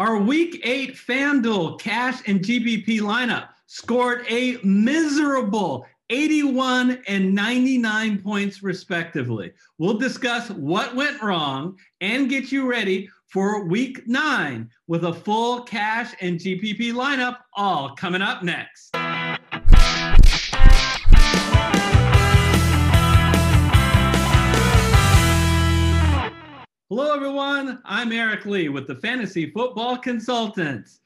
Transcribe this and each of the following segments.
Our week eight FanDuel cash and GPP lineup scored a miserable 81 and 99 points, respectively. We'll discuss what went wrong and get you ready for week nine with a full cash and GPP lineup, all coming up next. Hello, everyone. I'm Eric Lee with the Fantasy Football Consultants.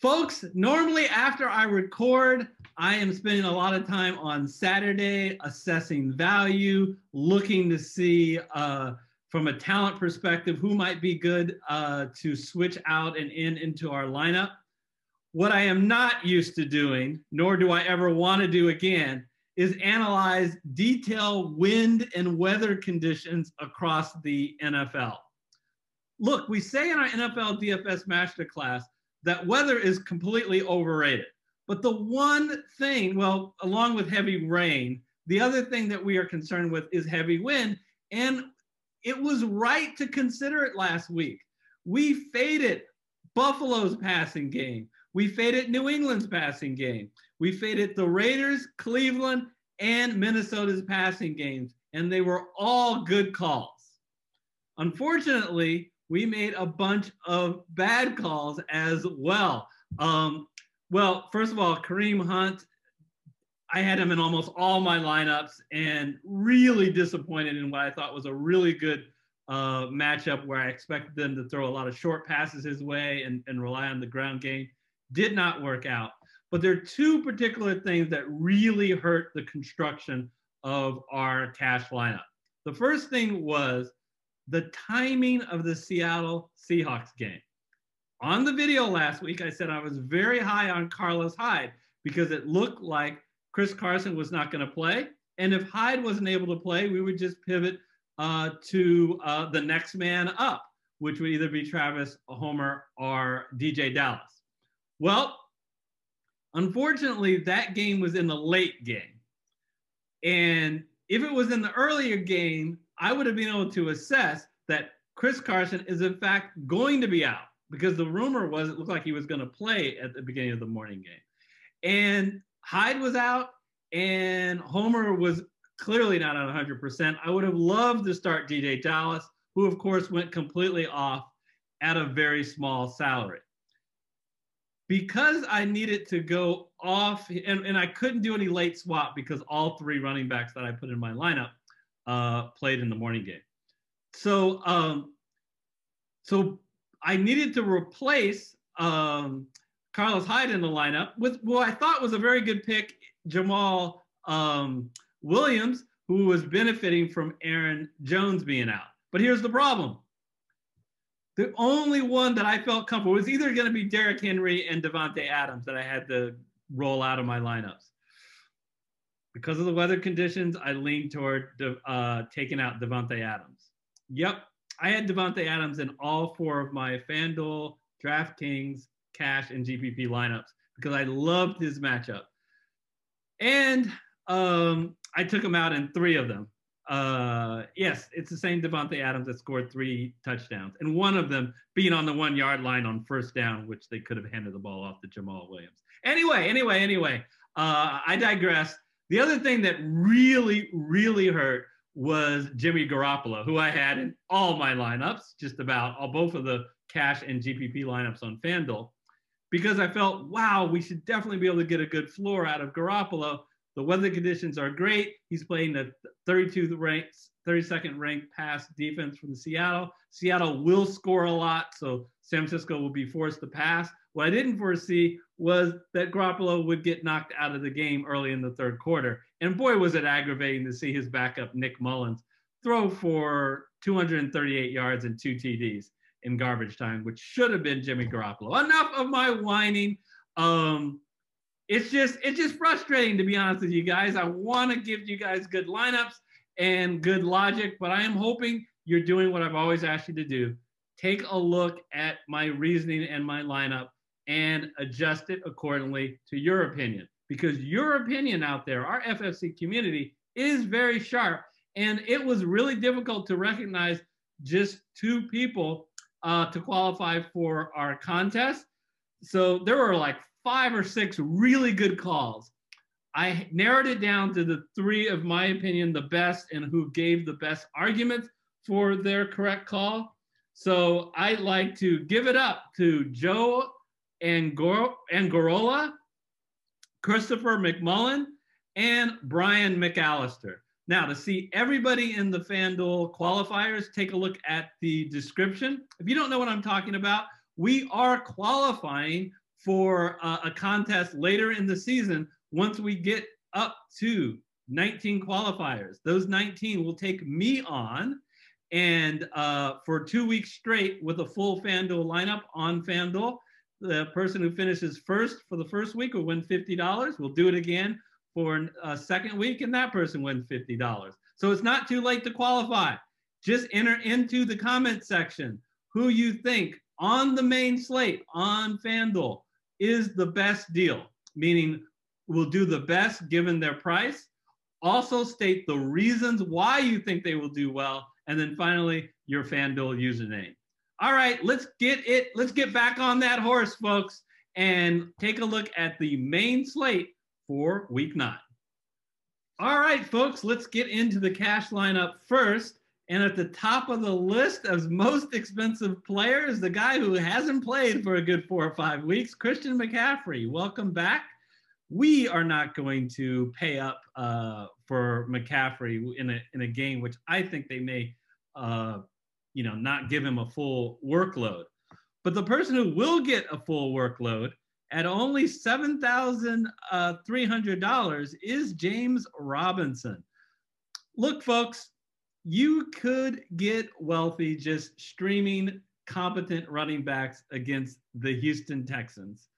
Folks, normally after I record, I am spending a lot of time on Saturday assessing value, looking to see uh, from a talent perspective who might be good uh, to switch out and in into our lineup. What I am not used to doing, nor do I ever want to do again, is analyze detailed wind and weather conditions across the NFL. Look, we say in our NFL DFS Masterclass that weather is completely overrated. But the one thing, well, along with heavy rain, the other thing that we are concerned with is heavy wind. And it was right to consider it last week. We faded Buffalo's passing game. We faded New England's passing game. We faded the Raiders, Cleveland, and Minnesota's passing games, and they were all good calls. Unfortunately, we made a bunch of bad calls as well. Um, well, first of all, Kareem Hunt, I had him in almost all my lineups and really disappointed in what I thought was a really good uh, matchup where I expected them to throw a lot of short passes his way and, and rely on the ground game. Did not work out. But there are two particular things that really hurt the construction of our cash lineup. The first thing was the timing of the Seattle Seahawks game. On the video last week, I said I was very high on Carlos Hyde because it looked like Chris Carson was not going to play. And if Hyde wasn't able to play, we would just pivot uh, to uh, the next man up, which would either be Travis Homer or DeeJay Dallas. Well, Unfortunately, that game was in the late game. And if it was in the earlier game, I would have been able to assess that Chris Carson is in fact going to be out because the rumor was it looked like he was going to play at the beginning of the morning game. And Hyde was out and Homer was clearly not at 100%. I would have loved to start DeeJay Dallas, who of course went completely off at a very small salary because I needed to go off and, and I couldn't do any late swap because all three running backs that I put in my lineup uh, played in the morning game. So um, so I needed to replace um, Carlos Hyde in the lineup with what I thought was a very good pick, Jamaal um, Williams, who was benefiting from Aaron Jones being out. But here's the problem. The only one that I felt comfortable was either going to be Derrick Henry and Davante Adams that I had to roll out of my lineups. Because of the weather conditions, I leaned toward uh, taking out Davante Adams. Yep, I had Davante Adams in all four of my FanDuel, DraftKings, Cash, and GPP lineups because I loved his matchup. And um, I took him out in three of them. Uh, yes, it's the same Davante Adams that scored three touchdowns, and one of them being on the one yard line on first down, which they could have handed the ball off to Jamaal Williams. Anyway, anyway, anyway, uh, I digress. The other thing that really, really hurt was Jimmy Garoppolo, who I had in all my lineups, just about all both of the cash and GPP lineups on FanDuel, because I felt, wow, we should definitely be able to get a good floor out of Garoppolo. The weather conditions are great. He's playing the 32 ranked, 32nd ranked pass defense from Seattle. Seattle will score a lot, so San Francisco will be forced to pass. What I didn't foresee was that Garoppolo would get knocked out of the game early in the third quarter. And boy, was it aggravating to see his backup, Nick Mullens, throw for 238 yards and two TDs in garbage time, which should have been Jimmy Garoppolo. Enough of my whining. Um, it's just it's just frustrating to be honest with you guys. I want to give you guys good lineups and good logic, but I am hoping you're doing what I've always asked you to do. Take a look at my reasoning and my lineup and adjust it accordingly to your opinion because your opinion out there, our FFC community is very sharp and it was really difficult to recognize just two people uh, to qualify for our contest. So there were like five or six really good calls. I narrowed it down to the three, of my opinion, the best and who gave the best arguments for their correct call. So I'd like to give it up to Joe Angor- Angorola, Christopher McMullen, and Brian McAllister. Now, to see everybody in the FanDuel qualifiers, take a look at the description. If you don't know what I'm talking about, we are qualifying for uh, a contest later in the season once we get up to 19 qualifiers. Those 19 will take me on and uh, for two weeks straight with a full FanDuel lineup on FanDuel. The person who finishes first for the first week will win $50. We'll do it again for a second week, and that person wins $50. So it's not too late to qualify. Just enter into the comment section who you think on the main slate on FanDuel is the best deal, meaning will do the best given their price. Also state the reasons why you think they will do well. And then finally, your FanDuel username. All right, let's get it. Let's get back on that horse, folks, and take a look at the main slate for week nine. All right, folks, let's get into the cash lineup first. And at the top of the list of most expensive players, the guy who hasn't played for a good four or five weeks, Christian McCaffrey. Welcome back. We are not going to pay up uh, for McCaffrey in a in a game, which I think they may, uh, you know, not give him a full workload. But the person who will get a full workload at only $7,300 uh, is James Robinson. Look, folks, you could get wealthy just streaming competent running backs against the Houston Texans.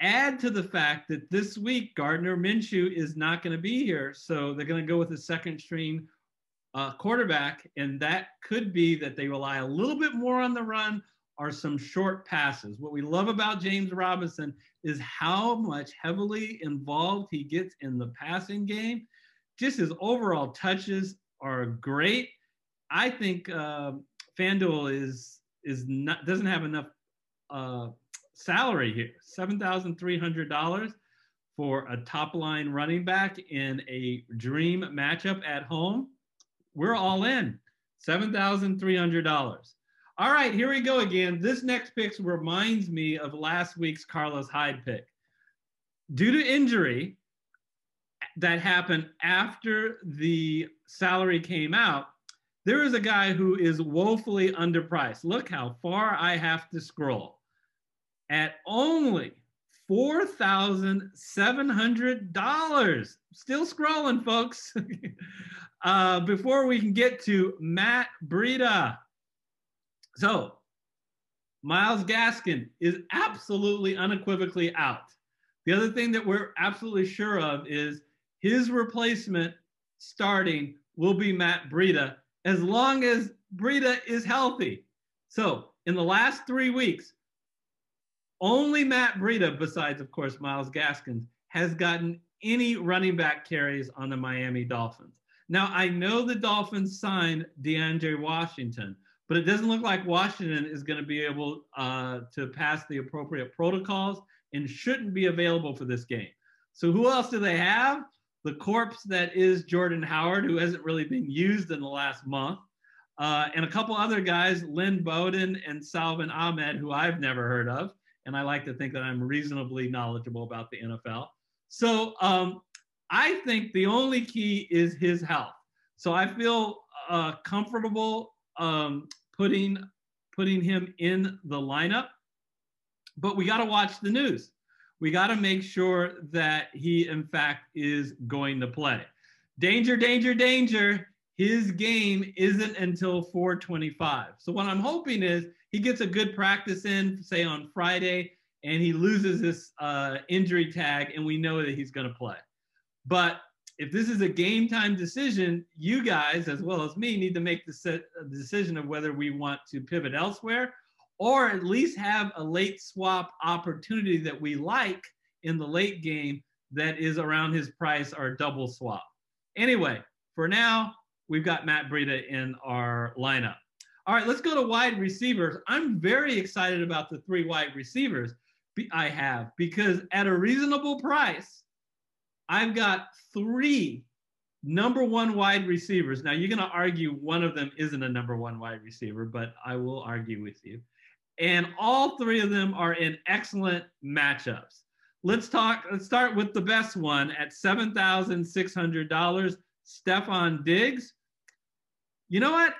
Add to the fact that this week Gardner Minshew is not going to be here, so they're going to go with a second string uh, quarterback, and that could be that they rely a little bit more on the run or some short passes. What we love about James Robinson is how much heavily involved he gets in the passing game. Just his overall touches are great. I think uh, FanDuel is is not doesn't have enough uh, salary here. Seven thousand three hundred dollars for a top line running back in a dream matchup at home. We're all in. Seven thousand three hundred dollars. All right, here we go again. This next pick reminds me of last week's Carlos Hyde pick. Due to injury, that happened after the salary came out, there is a guy who is woefully underpriced. Look how far I have to scroll. At only $4,700. Still scrolling, folks. uh, before we can get to Matt Breida. So, Myles Gaskin is absolutely unequivocally out. The other thing that we're absolutely sure of is his replacement starting will be Matt Breida as long as Breida is healthy. So in the last three weeks, only Matt Breida, besides of course Myles Gaskins, has gotten any running back carries on the Miami Dolphins. Now I know the Dolphins signed DeAndre Washington, but it doesn't look like Washington is going to be able uh, to pass the appropriate protocols and shouldn't be available for this game. So who else do they have? The corpse that is Jordan Howard, who hasn't really been used in the last month, uh, and a couple other guys, Lynn Bowden and Salvon Ahmed, who I've never heard of. And I like to think that I'm reasonably knowledgeable about the NFL. So um, I think the only key is his health. So I feel uh, comfortable um, putting putting him in the lineup. But we got to watch the news we got to make sure that he, in fact, is going to play. Danger, danger, danger. His game isn't until 425. So, what I'm hoping is he gets a good practice in, say on Friday, and he loses this uh, injury tag, and we know that he's going to play. But if this is a game time decision, you guys, as well as me, need to make the decision of whether we want to pivot elsewhere or at least have a late swap opportunity that we like in the late game that is around his price or double swap. Anyway, for now, we've got Matt Breida in our lineup. All right, let's go to wide receivers. I'm very excited about the three wide receivers I have because at a reasonable price, I've got three number one wide receivers. Now, you're going to argue one of them isn't a number one wide receiver, but I will argue with you. And all three of them are in excellent matchups. Let's talk, let's start with the best one at $7,600, Stefon Diggs. You know what?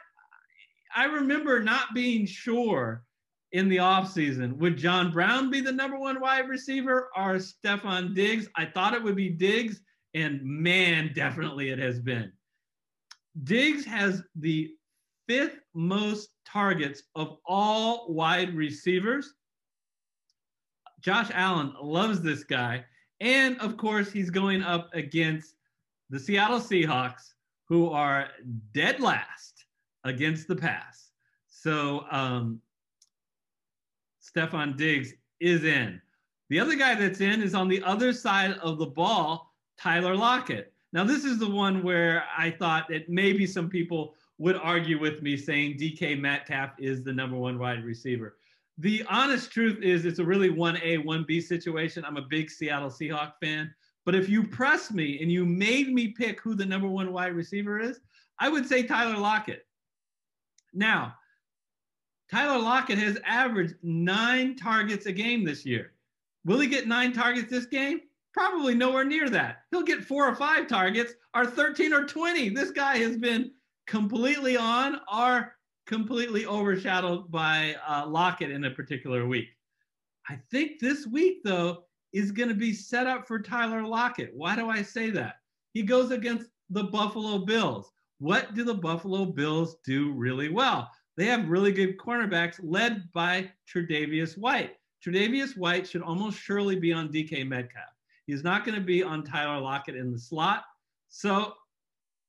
I remember not being sure in the offseason. Would John Brown be the number one wide receiver or Stefon Diggs? I thought it would be Diggs, and man, definitely it has been. Diggs has the fifth most targets of all wide receivers. Josh Allen loves this guy. And of course, he's going up against the Seattle Seahawks, who are dead last against the pass. So um, Stefon Diggs is in. The other guy that's in is on the other side of the ball, Tyler Lockett. Now, this is the one where I thought that maybe some people would argue with me saying DK Metcalf is the number one wide receiver. The honest truth is, it's a really 1A, 1B situation. I'm a big Seattle Seahawk fan. But if you press me and you made me pick who the number one wide receiver is, I would say Tyler Lockett. Now, Tyler Lockett has averaged nine targets a game this year. Will he get nine targets this game? Probably nowhere near that. He'll get four or five targets or 13 or 20. This guy has been completely on are completely overshadowed by uh, Lockett in a particular week. I think this week, though, is going to be set up for Tyler Lockett. Why do I say that? He goes against the Buffalo Bills. What do the Buffalo Bills do really well? They have really good cornerbacks led by Tre'Davious White. Tre'Davious White should almost surely be on DK Metcalf. He's not going to be on Tyler Lockett in the slot. So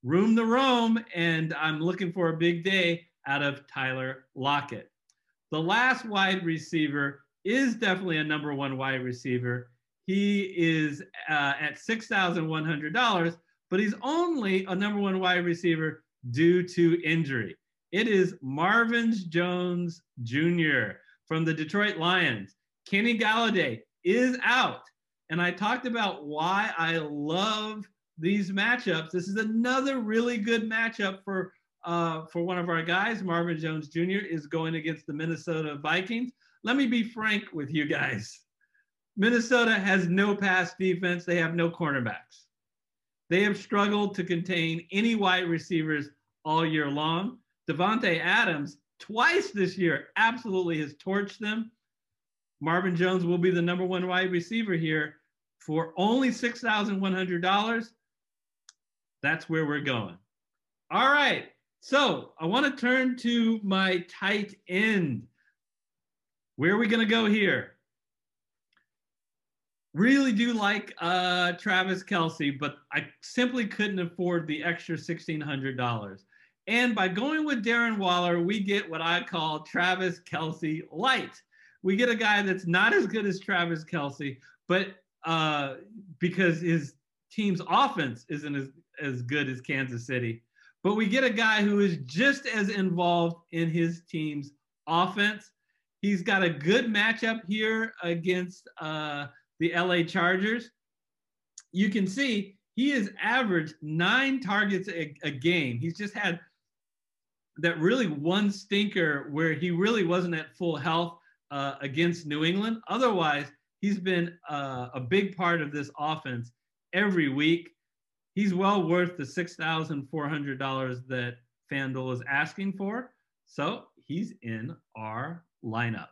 room to roam, and I'm looking for a big day out of Tyler Lockett. The last wide receiver is definitely a number one wide receiver. He is uh, at $6,100, but he's only a number one wide receiver due to injury. It is Marvin Jones Jr. from the Detroit Lions. Kenny Golladay is out. And I talked about why I love these matchups. This is another really good matchup for uh, for one of our guys. Marvin Jones Jr. is going against the Minnesota Vikings. Let me be frank with you guys. Minnesota has no pass defense. They have no cornerbacks. They have struggled to contain any wide receivers all year long. Davante Adams, twice this year, absolutely has torched them. Marvin Jones will be the number one wide receiver here for only $6,100. That's where we're going. All right. So I want to turn to my tight end. Where are we going to go here? Really do like uh, Travis Kelce, but I simply couldn't afford the extra $1,600. And by going with Darren Waller, we get what I call Travis Kelce light. We get a guy that's not as good as Travis Kelce, but uh, because his team's offense isn't as, as good as Kansas City, but we get a guy who is just as involved in his team's offense. He's got a good matchup here against uh, the LA Chargers. You can see he has averaged nine targets a, a game. He's just had that really one stinker where he really wasn't at full health uh, against New England. Otherwise, he's been uh, a big part of this offense every week he's well worth the $6,400 that FanDuel is asking for. So he's in our lineup.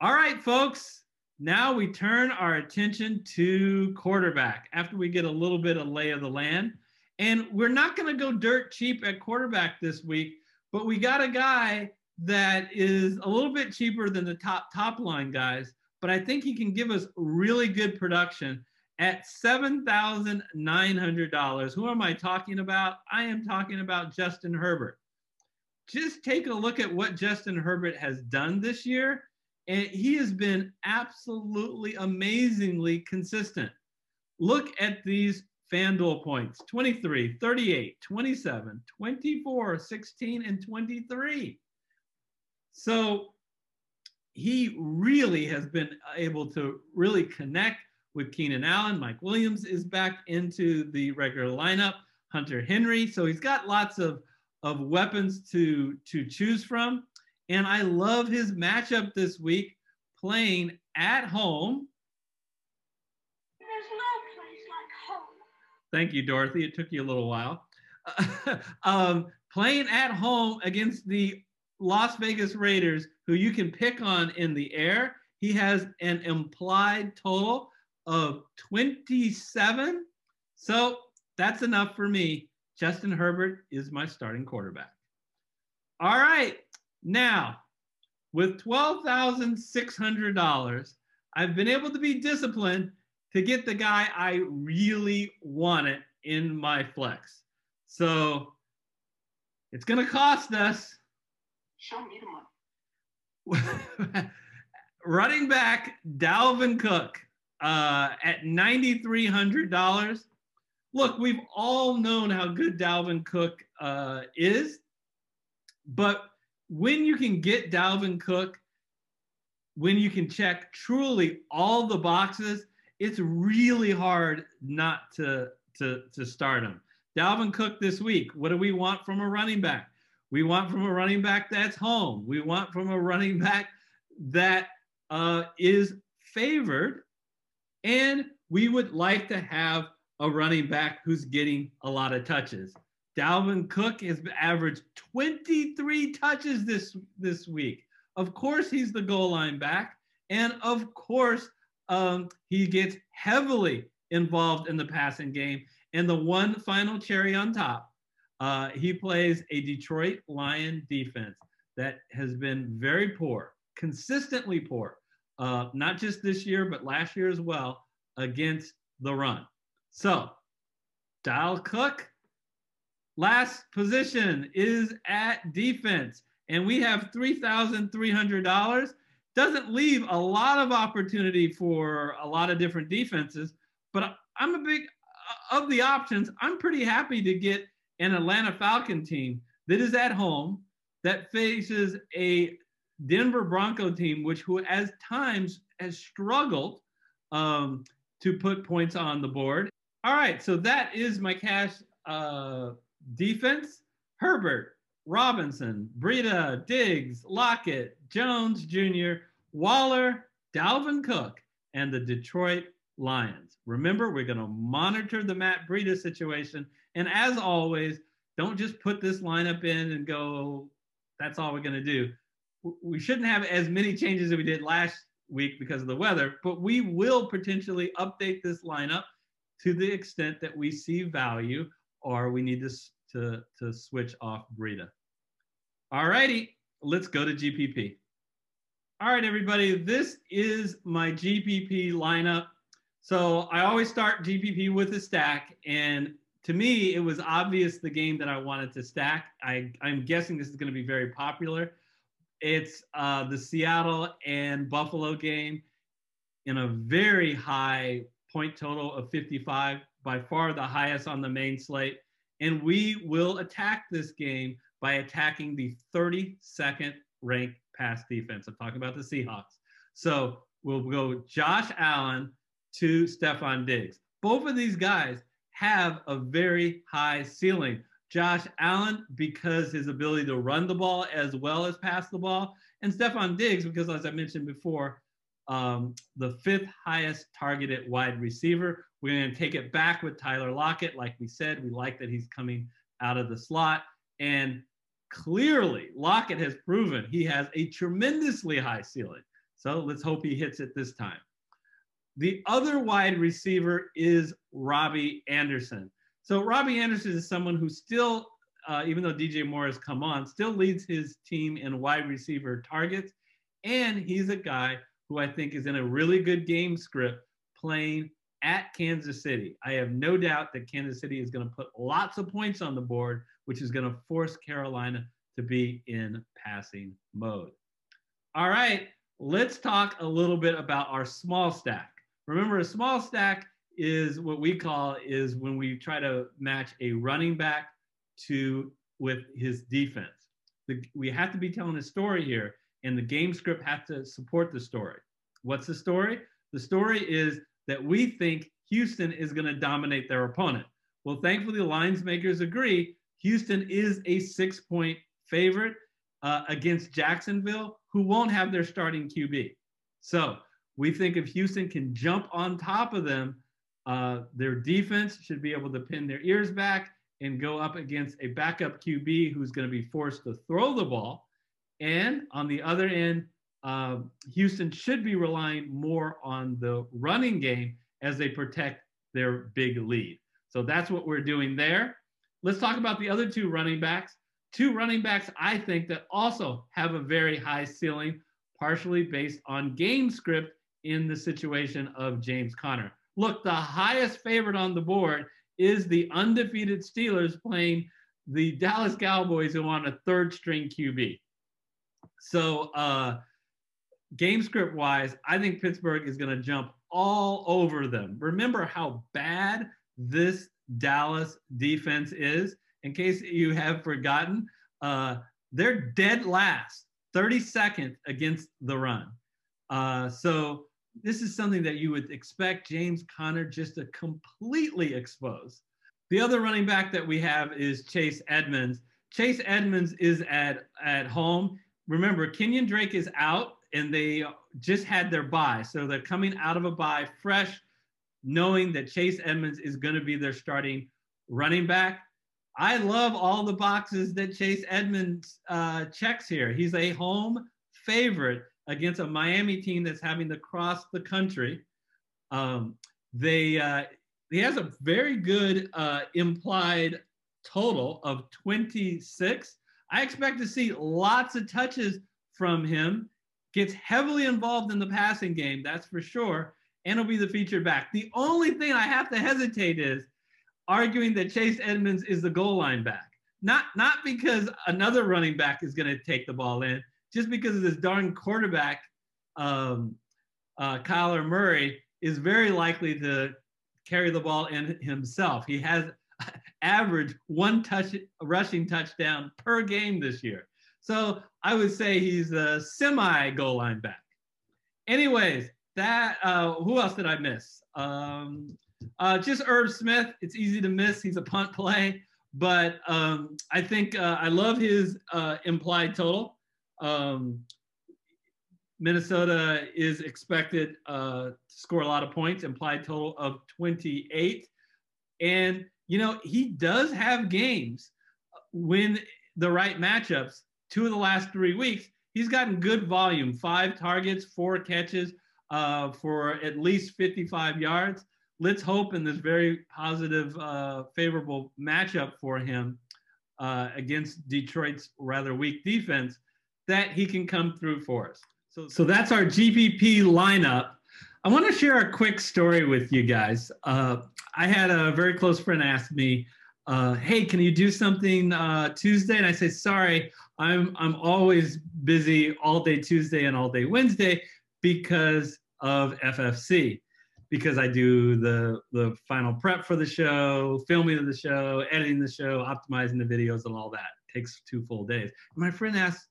All right, folks. Now we turn our attention to quarterback after we get a little bit of lay of the land. And we're not going to go dirt cheap at quarterback this week, but we got a guy that is a little bit cheaper than the top top line guys, but I think he can give us really good production at $7,900. Who am I talking about? I am talking about Justin Herbert. Just take a look at what Justin Herbert has done this year. And he has been absolutely amazingly consistent. Look at these FanDuel points 23, 38, 27, 24, 16, and 23. So he really has been able to really connect with Keenan Allen. Mike Williams is back into the regular lineup. Hunter Henry. So he's got lots of, of weapons to, to choose from. And I love his matchup this week playing at home. There's no place like home. Thank you, Dorothy. It took you a little while. um, playing at home against the Las Vegas Raiders, who you can pick on in the air. He has an implied total of 27. So that's enough for me. Justin Herbert is my starting quarterback. All right. Now, with $12,600, I've been able to be disciplined to get the guy I really wanted in my flex. So it's going to cost us Show me the money. Running back Dalvin Cook uh, at $9,300. Look, we've all known how good Dalvin Cook uh, is, but when you can get Dalvin Cook, when you can check truly all the boxes, it's really hard not to, to, to start him. Dalvin Cook this week, what do we want from a running back? We want from a running back that's home. We want from a running back that uh, is favored. And we would like to have a running back who's getting a lot of touches. Dalvin Cook has averaged 23 touches this, this week. Of course, he's the goal line back. And of course, um, he gets heavily involved in the passing game. And the one final cherry on top uh, he plays a Detroit Lion defense that has been very poor, consistently poor, uh, not just this year, but last year as well, against the run. So, Dalvin Cook, last position is at defense, and we have $3,300. Doesn't leave a lot of opportunity for a lot of different defenses, but I'm a big, of the options, I'm pretty happy to get an Atlanta Falcon team that is at home that faces a Denver Bronco team, which who at times has struggled um, to put points on the board. All right, so that is my cash uh, defense. Herbert, Robinson, Breida, Diggs, Lockett, Jones Jr., Waller, Dalvin Cook, and the Detroit Lions. Remember, we're going to monitor the Matt Breida situation and as always, don't just put this lineup in and go, that's all we're going to do. We shouldn't have as many changes as we did last week because of the weather, but we will potentially update this lineup to the extent that we see value or we need to, to, to switch off Breida. All righty, let's go to GPP. All right, everybody, this is my GPP lineup. So I always start GPP with a stack, and to me, it was obvious the game that I wanted to stack. I, I'm guessing this is going to be very popular. It's uh, the Seattle and Buffalo game in a very high point total of 55, by far the highest on the main slate. And we will attack this game by attacking the 32nd ranked pass defense. I'm talking about the Seahawks. So we'll go Josh Allen to Stefon Diggs. Both of these guys have a very high ceiling. Josh Allen, because his ability to run the ball as well as pass the ball, and Stefon Diggs, because as I mentioned before, um, the fifth highest targeted wide receiver. We're going to take it back with Tyler Lockett. Like we said, we like that he's coming out of the slot. And clearly, Lockett has proven he has a tremendously high ceiling. So let's hope he hits it this time. The other wide receiver is Robbie Anderson. So Robbie Anderson is someone who still, uh, even though DJ Moore has come on, still leads his team in wide receiver targets. And he's a guy who I think is in a really good game script playing at Kansas City. I have no doubt that Kansas City is going to put lots of points on the board, which is going to force Carolina to be in passing mode. All right, let's talk a little bit about our small stack. Remember, a small stack is what we call is when we try to match a running back to with his defense. The, we have to be telling a story here, and the game script has to support the story. What's the story? The story is that we think Houston is going to dominate their opponent. Well, thankfully, the lines makers agree. Houston is a six point favorite uh, against Jacksonville, who won't have their starting QB. So we think if Houston can jump on top of them, uh, their defense should be able to pin their ears back and go up against a backup QB who's going to be forced to throw the ball. And on the other end, uh, Houston should be relying more on the running game as they protect their big lead. So that's what we're doing there. Let's talk about the other two running backs. Two running backs, I think, that also have a very high ceiling, partially based on game script in the situation of James Conner. Look, the highest favorite on the board is the undefeated Steelers playing the Dallas Cowboys who want a third string QB. So, uh, game script wise, I think Pittsburgh is going to jump all over them. Remember how bad this Dallas defense is. In case you have forgotten, uh, they're dead last, 32nd against the run. Uh, so this is something that you would expect James Conner just to completely expose. The other running back that we have is Chase Edmonds. Chase Edmonds is at at home. Remember, Kenyon Drake is out, and they just had their bye, so they're coming out of a bye fresh, knowing that Chase Edmonds is going to be their starting running back. I love all the boxes that Chase Edmonds uh, checks here. He's a home favorite against a Miami team that's having to cross the country. Um, they uh, he has a very good uh, implied total of 26. I expect to see lots of touches from him. Gets heavily involved in the passing game, that's for sure, and will be the featured back. The only thing I have to hesitate is arguing that Chase Edmonds is the goal line back. Not not because another running back is going to take the ball in, just because of this darn quarterback, um, uh, Kyler Murray is very likely to carry the ball in himself. He has averaged one touch rushing touchdown per game this year. So I would say he's a semi goal line back. Anyways, that uh, who else did I miss? Um, uh, just Irv Smith. It's easy to miss. He's a punt play, but um, I think uh, I love his uh, implied total. Um, Minnesota is expected uh, to score a lot of points, implied total of 28. And, you know, he does have games when the right matchups. Two of the last three weeks, he's gotten good volume five targets, four catches uh, for at least 55 yards. Let's hope in this very positive, uh, favorable matchup for him uh, against Detroit's rather weak defense that he can come through for us. So, so that's our GPP lineup. I want to share a quick story with you guys. Uh, I had a very close friend ask me, uh, "Hey, can you do something uh, Tuesday?" And I said, "Sorry, I'm I'm always busy all day Tuesday and all day Wednesday because of FFC, because I do the the final prep for the show, filming of the show, editing the show, optimizing the videos, and all that. It takes two full days." And my friend asked,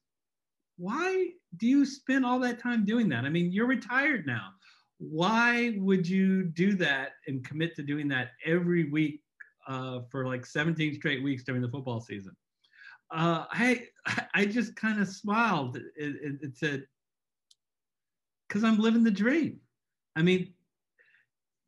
why do you spend all that time doing that? I mean, you're retired now. Why would you do that and commit to doing that every week uh, for like 17 straight weeks during the football season? Uh, I I just kind of smiled. and, said, "Because I'm living the dream." I mean,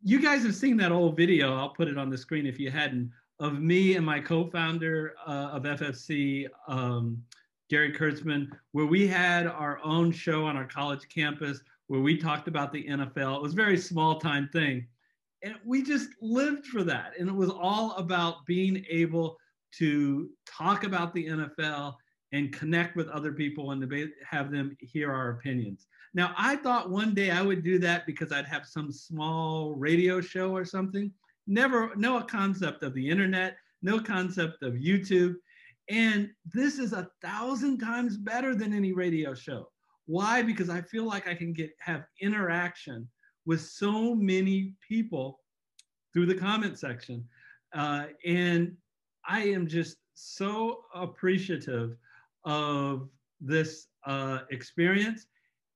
you guys have seen that old video. I'll put it on the screen if you hadn't of me and my co-founder uh, of FFC. Um, Gary Kurtzman, where we had our own show on our college campus where we talked about the NFL. It was a very small time thing. And we just lived for that. And it was all about being able to talk about the NFL and connect with other people and have them hear our opinions. Now, I thought one day I would do that because I'd have some small radio show or something. Never, no concept of the internet, no concept of YouTube. And this is a thousand times better than any radio show. Why? Because I feel like I can get have interaction with so many people through the comment section. Uh, and I am just so appreciative of this uh, experience.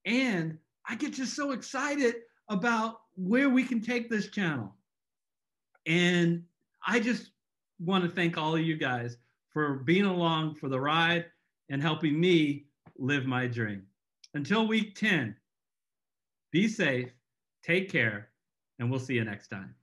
And I get just so excited about where we can take this channel. And I just want to thank all of you guys for being along for the ride and helping me live my dream. Until week 10, be safe, take care, and we'll see you next time.